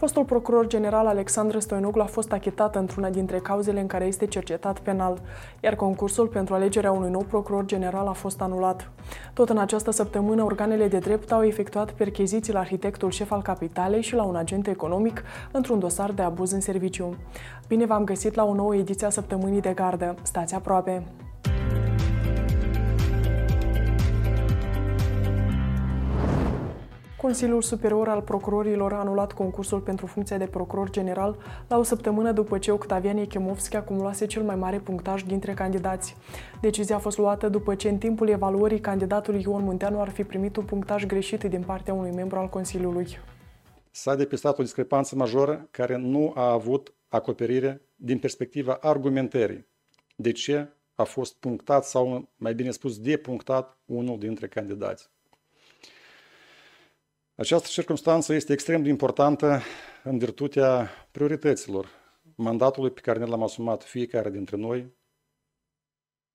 Fostul procuror general Alexandru Stoinoglu a fost achitat într-una dintre cauzele în care este cercetat penal, iar concursul pentru alegerea unui nou procuror general a fost anulat. Tot în această săptămână, organele de drept au efectuat percheziții la arhitectul șef al capitalei și la un agent economic într-un dosar de abuz în serviciu. Bine v-am găsit la o nouă ediție a săptămânii de gardă. Stați aproape! Consiliul Superior al Procurorilor a anulat concursul pentru funcția de procuror general la o săptămână după ce Octavian Echemovski acumulase cel mai mare punctaj dintre candidați. Decizia a fost luată după ce în timpul evaluării candidatul Ion Munteanu ar fi primit un punctaj greșit din partea unui membru al Consiliului. S-a depistat o discrepanță majoră care nu a avut acoperire din perspectiva argumentării. De ce a fost punctat sau, mai bine spus, depunctat unul dintre candidați. Această circunstanță este extrem de importantă în virtutea priorităților mandatului pe care ne l-am asumat fiecare dintre noi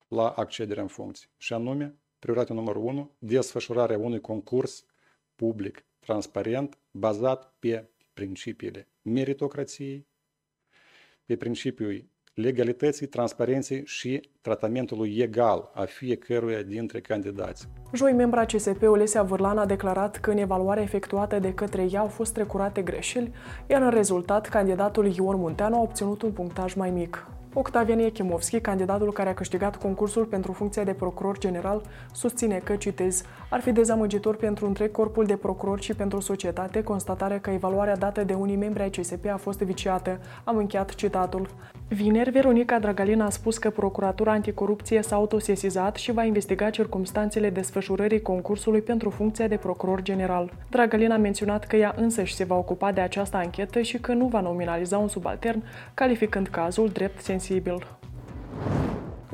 la accederea în funcție. Și anume, prioritatea numărul 1, desfășurarea unui concurs public, transparent, bazat pe principiile meritocrației, pe principiul legalității, transparenței și tratamentului egal a fiecăruia dintre candidați. Joi, membra CSP Olesia Vârlan a declarat că în evaluarea efectuată de către ea au fost trecurate greșeli, iar în rezultat, candidatul Ion Munteanu a obținut un punctaj mai mic. Octavian Echimovski, candidatul care a câștigat concursul pentru funcția de procuror general, susține că, citez, ar fi dezamăgitor pentru întreg corpul de procurori și pentru societate constatarea că evaluarea dată de unii membri ai CSP a fost viciată. Am încheiat citatul. Vineri, Veronica Dragalina a spus că Procuratura Anticorupție s-a autosesizat și va investiga circumstanțele desfășurării concursului pentru funcția de procuror general. Dragalina a menționat că ea însăși se va ocupa de această anchetă și că nu va nominaliza un subaltern, calificând cazul drept sensibil.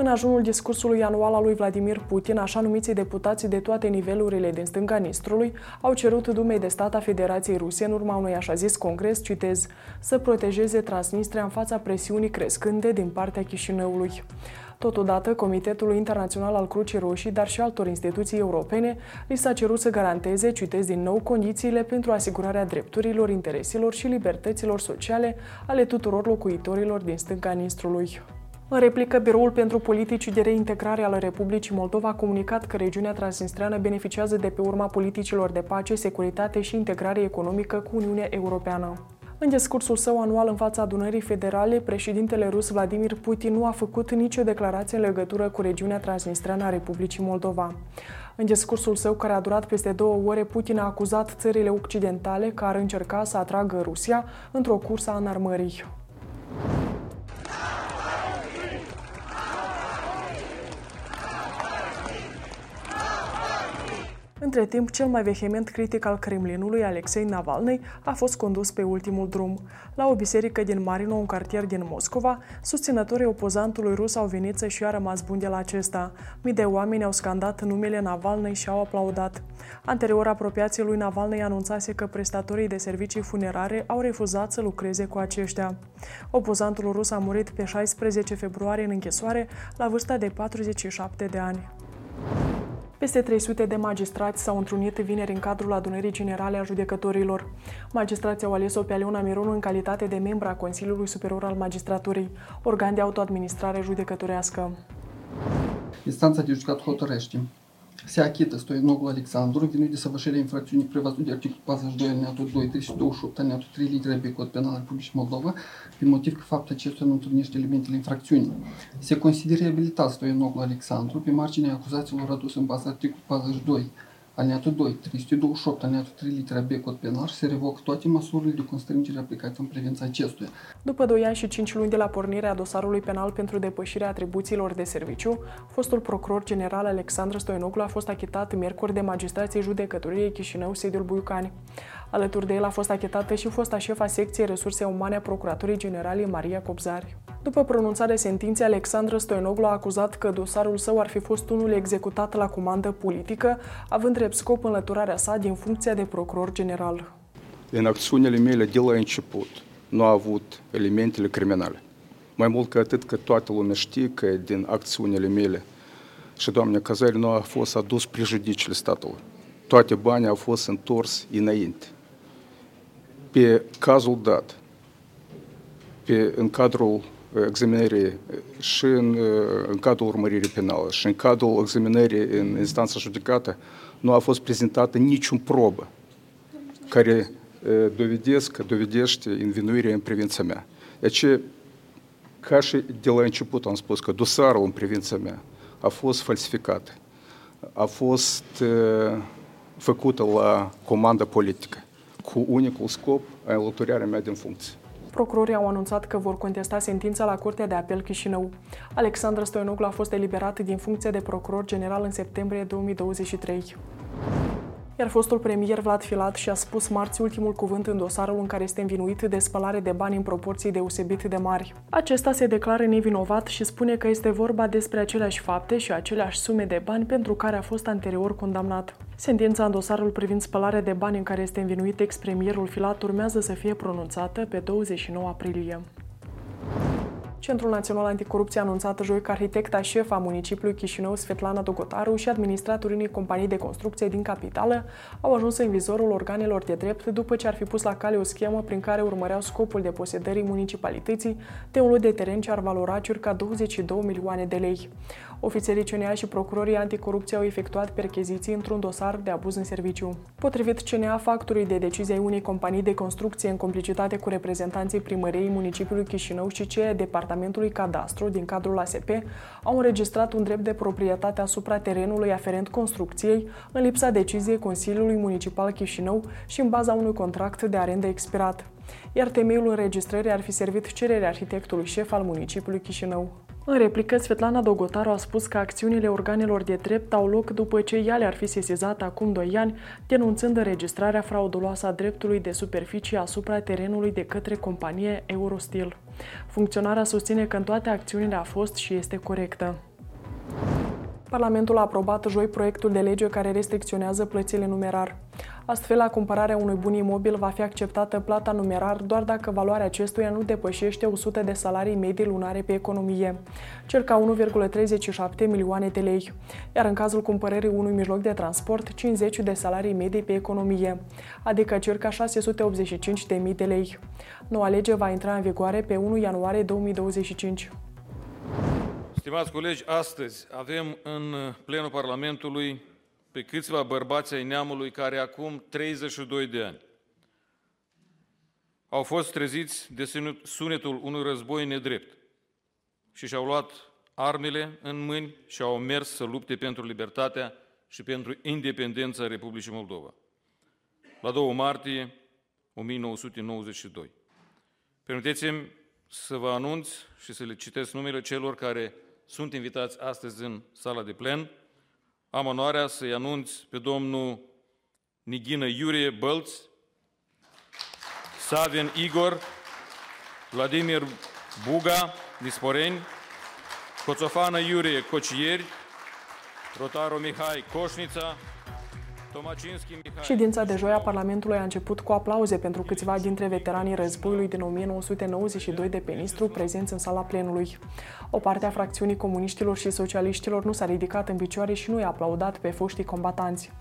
În ajunul discursului anual al lui Vladimir Putin, așa numiții deputații de toate nivelurile din stânga Nistrului au cerut Dumei de Stat a Federației Ruse în urma unui așa zis congres, citez, să protejeze Transnistria în fața presiunii crescânde din partea Chișinăului. Totodată, Comitetul Internațional al Crucii Roșii, dar și altor instituții europene, li s-a cerut să garanteze, citez din nou, condițiile pentru asigurarea drepturilor, intereselor și libertăților sociale ale tuturor locuitorilor din stânga Nistrului. În replică, Biroul pentru Politici de Reintegrare al Republicii Moldova a comunicat că regiunea transnistreană beneficiază de pe urma politicilor de pace, securitate și integrare economică cu Uniunea Europeană. În discursul său anual în fața adunării federale, președintele rus Vladimir Putin nu a făcut nicio declarație în legătură cu regiunea transnistreană a Republicii Moldova. În discursul său, care a durat peste două ore, Putin a acuzat țările occidentale că ar încerca să atragă Rusia într-o cursă a înarmării. Între timp, cel mai vehement critic al Kremlinului, Alexei Navalny, a fost condus pe ultimul drum. La o biserică din Marino, un cartier din Moscova, susținătorii opozantului rus au venit să-și ia rămas bun de la acesta. Mii de oameni au scandat numele Navalny și au aplaudat. Anterior, apropiații lui Navalny anunțase că prestatorii de servicii funerare au refuzat să lucreze cu aceștia. Opozantul rus a murit pe 16 februarie în închisoare, la vârsta de 47 de ani. Peste 300 de magistrați s-au întrunit vineri în cadrul adunării generale a judecătorilor. Magistrații au ales-o pe Aleona Mironu în calitate de membra a Consiliului Superior al Magistraturii, organ de autoadministrare judecătorească. Instanța de judecat hotărăște se achită Stoianoglu Alexandru, vinuit de săvârșirea infracțiunii prevăzute de articolul 42 alineatul 2, 328 alineatul 3 litere B Cod Penal al Republicii Moldova, prin motiv că faptul acestuia nu întâlnește elementele infracțiunii. Se consideră abilitat Stoianoglu Alexandru pe marginea acuzațiilor aduse în baza articolul 42 Alineatul 2, 328, alineatul 3, litera B, cod penal și se revocă toate măsurile de constrângere aplicate în prevența acestuia. După 2 ani și 5 luni de la pornirea dosarului penal pentru depășirea atribuțiilor de serviciu, fostul procuror general Alexandru Stoinoglu a fost achitat miercuri de magistrații judecătoriei Chișinău, sediul Buiucani. Alături de el a fost achitată și fosta șefa secției resurse umane a Procuraturii Generale Maria Copzari. După pronunțarea sentinței, Alexandru Stoinoglu a acuzat că dosarul său ar fi fost unul executat la comandă politică, având drept scop înlăturarea sa din funcția de procuror general. În acțiunile mele de la început nu a avut elementele criminale. Mai mult ca atât că toată lumea știe că din acțiunile mele și doamne cazare nu a fost adus prejudiciile statului. Toate banii au fost întors înainte. Pe cazul dat, pe, în cadrul examinării și în, în cadrul urmăririi penală și în cadrul examinării în instanța judecată nu a fost prezentată niciun probă care dovedesc, dovedește învinuirea în privința mea. Deci, ca și de la început am spus că dosarul în privința mea a fost falsificat, a fost făcută la comandă politică, cu unicul scop a înlăturarea mea din funcție. Procurorii au anunțat că vor contesta sentința la Curtea de Apel Chișinău. Alexandru Stoianoglu a fost eliberat din funcție de procuror general în septembrie 2023 iar fostul premier Vlad Filat și-a spus marți ultimul cuvânt în dosarul în care este învinuit de spălare de bani în proporții deosebit de mari. Acesta se declară nevinovat și spune că este vorba despre aceleași fapte și aceleași sume de bani pentru care a fost anterior condamnat. Sentința în dosarul privind spălare de bani în care este învinuit ex-premierul Filat urmează să fie pronunțată pe 29 aprilie. Centrul Național Anticorupție a anunțat joi că arhitecta șef a municipiului Chișinău, Svetlana Dogotaru, și administratorii unei companii de construcție din capitală au ajuns în vizorul organelor de drept după ce ar fi pus la cale o schemă prin care urmăreau scopul de posedării municipalității de un lot de teren ce ar valora circa 22 milioane de lei. Ofițerii CNA și procurorii anticorupție au efectuat percheziții într-un dosar de abuz în serviciu. Potrivit CNA, factorii de decizie ai unei companii de construcție în complicitate cu reprezentanții primăriei municipiului Chișinău și cei departamentului cadastru din cadrul ASP au înregistrat un drept de proprietate asupra terenului aferent construcției în lipsa deciziei Consiliului Municipal Chișinău și în baza unui contract de arendă expirat iar temeiul înregistrării ar fi servit cererea arhitectului șef al municipiului Chișinău. În replică, Svetlana Dogotaru a spus că acțiunile organelor de drept au loc după ce ea le-ar fi sesizat acum doi ani, denunțând înregistrarea frauduloasă a dreptului de superficie asupra terenului de către companie Eurostil. Funcționarea susține că în toate acțiunile a fost și este corectă. Parlamentul a aprobat joi proiectul de lege care restricționează plățile numerar. Astfel, la cumpărarea unui bun imobil va fi acceptată plata numerar doar dacă valoarea acestuia nu depășește 100 de salarii medii lunare pe economie, circa 1,37 milioane de lei, iar în cazul cumpărării unui mijloc de transport, 50 de salarii medii pe economie, adică circa 685.000 de lei. Noua lege va intra în vigoare pe 1 ianuarie 2025. Stimați colegi, astăzi avem în plenul Parlamentului pe câțiva bărbați ai neamului care acum 32 de ani au fost treziți de sunetul unui război nedrept și și-au luat armele în mâini și au mers să lupte pentru libertatea și pentru independența Republicii Moldova. La 2 martie 1992. Permiteți-mi să vă anunț și să le citesc numele celor care sunt invitați astăzi în sala de plen. Am onoarea să-i anunț pe domnul Nighină Iurie Bălț, Savian Igor, Vladimir Buga, Nisporeni, Coțofană Iurie Cocieri, Rotaru Mihai Coșnița, Ședința de joi a Parlamentului a început cu aplauze pentru câțiva dintre veteranii războiului din 1992 de pe Nistru prezenți în sala plenului. O parte a fracțiunii comuniștilor și socialiștilor nu s-a ridicat în picioare și nu i-a aplaudat pe foștii combatanți.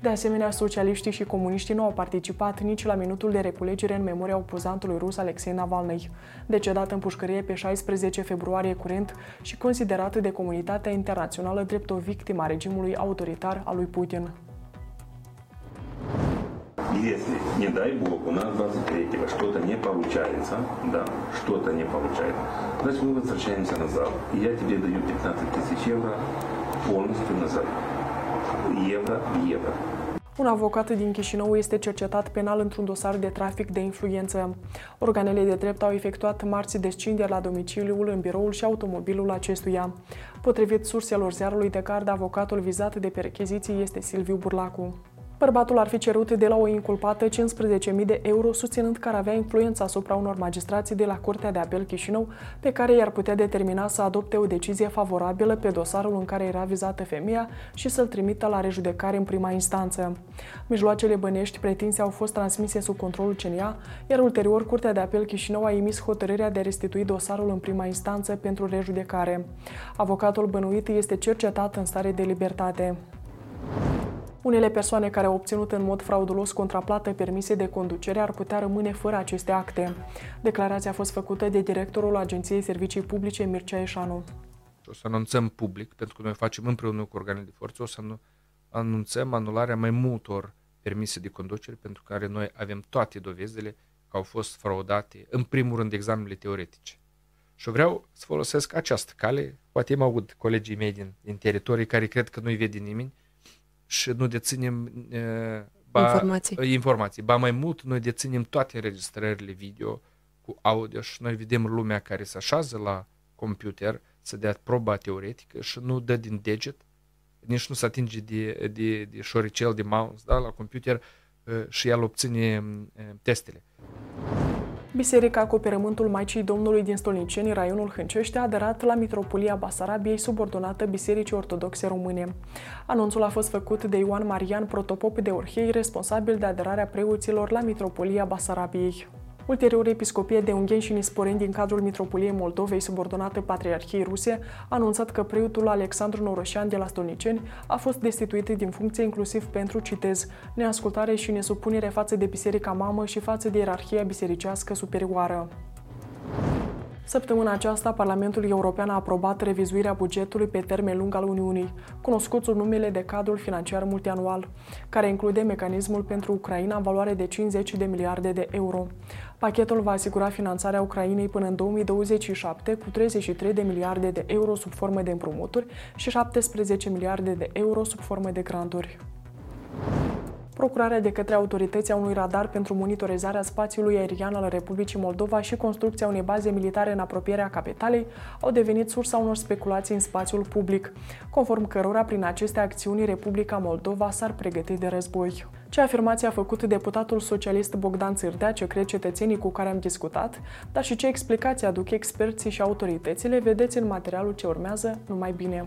De asemenea, socialiștii și comuniștii nu au participat nici la minutul de reculegere în memoria opozantului rus Alexei Navalny, decedat în pușcărie pe 16 februarie curent și considerat de comunitatea internațională drept o victimă a regimului autoritar al lui Putin Если, не дай бог, у нас 23-го что-то не получается, да, что-то не получается, значит мы возвращаемся назад. И я тебе даю 15 тысяч евро полностью назад. Евро в евро. Un avocat din Chișinău este cercetat penal într-un dosar de trafic de influență. Organele de drept au efectuat marți descinderi la domiciliul, în biroul și automobilul acestuia. Potrivit surselor ziarului de card, avocatul vizat de percheziții este Silviu Burlacu. Bărbatul ar fi cerut de la o inculpată 15.000 de euro, susținând că ar avea influență asupra unor magistrații de la Curtea de Apel Chișinău, pe care i-ar putea determina să adopte o decizie favorabilă pe dosarul în care era vizată femeia și să-l trimită la rejudecare în prima instanță. Mijloacele bănești pretinse au fost transmise sub controlul CNA, iar ulterior Curtea de Apel Chișinău a emis hotărârea de a restitui dosarul în prima instanță pentru rejudecare. Avocatul bănuit este cercetat în stare de libertate. Unele persoane care au obținut în mod fraudulos contraplată permise de conducere ar putea rămâne fără aceste acte. Declarația a fost făcută de directorul Agenției Servicii Publice Mircea Eșanu. O să anunțăm public, pentru că noi facem împreună cu organele de forță, o să anunțăm anularea mai multor permise de conducere pentru care noi avem toate dovezile că au fost fraudate, în primul rând, examenele teoretice. Și vreau să folosesc această cale, poate mă aud colegii mei din, din teritorii care cred că nu-i vede nimeni și nu deținem uh, ba, informații. informații. Ba mai mult, noi deținem toate înregistrările video cu audio și noi vedem lumea care se așează la computer să dea proba teoretică și nu dă din deget, nici nu se atinge de, de, de șoricel, de mouse, da, la computer și el obține testele. Biserica Acoperământul Maicii Domnului din Stolniceni, raionul Hâncești, a aderat la Mitropolia Basarabiei, subordonată Bisericii Ortodoxe Române. Anunțul a fost făcut de Ioan Marian, protopop de Orhei, responsabil de aderarea preoților la Mitropolia Basarabiei. Ulterior, episcopie de Ungheni și Nisporeni din cadrul Mitropoliei Moldovei, subordonată Patriarhiei Ruse, a anunțat că preotul Alexandru Noroșan de la Stolniceni a fost destituit din funcție inclusiv pentru, citez, neascultare și nesupunere față de Biserica Mamă și față de ierarhia bisericească superioară. Săptămâna aceasta, Parlamentul European a aprobat revizuirea bugetului pe termen lung al Uniunii, cunoscut sub numele de cadrul financiar multianual, care include mecanismul pentru Ucraina în valoare de 50 de miliarde de euro. Pachetul va asigura finanțarea Ucrainei până în 2027 cu 33 de miliarde de euro sub formă de împrumuturi și 17 miliarde de euro sub formă de granturi. Procurarea de către autorități a unui radar pentru monitorizarea spațiului aerian al Republicii Moldova și construcția unei baze militare în apropierea capitalei au devenit sursa unor speculații în spațiul public, conform cărora prin aceste acțiuni Republica Moldova s-ar pregăti de război. Ce afirmație a făcut deputatul socialist Bogdan Țârdea, ce cred cetățenii cu care am discutat, dar și ce explicații aduc experții și autoritățile, vedeți în materialul ce urmează, numai bine.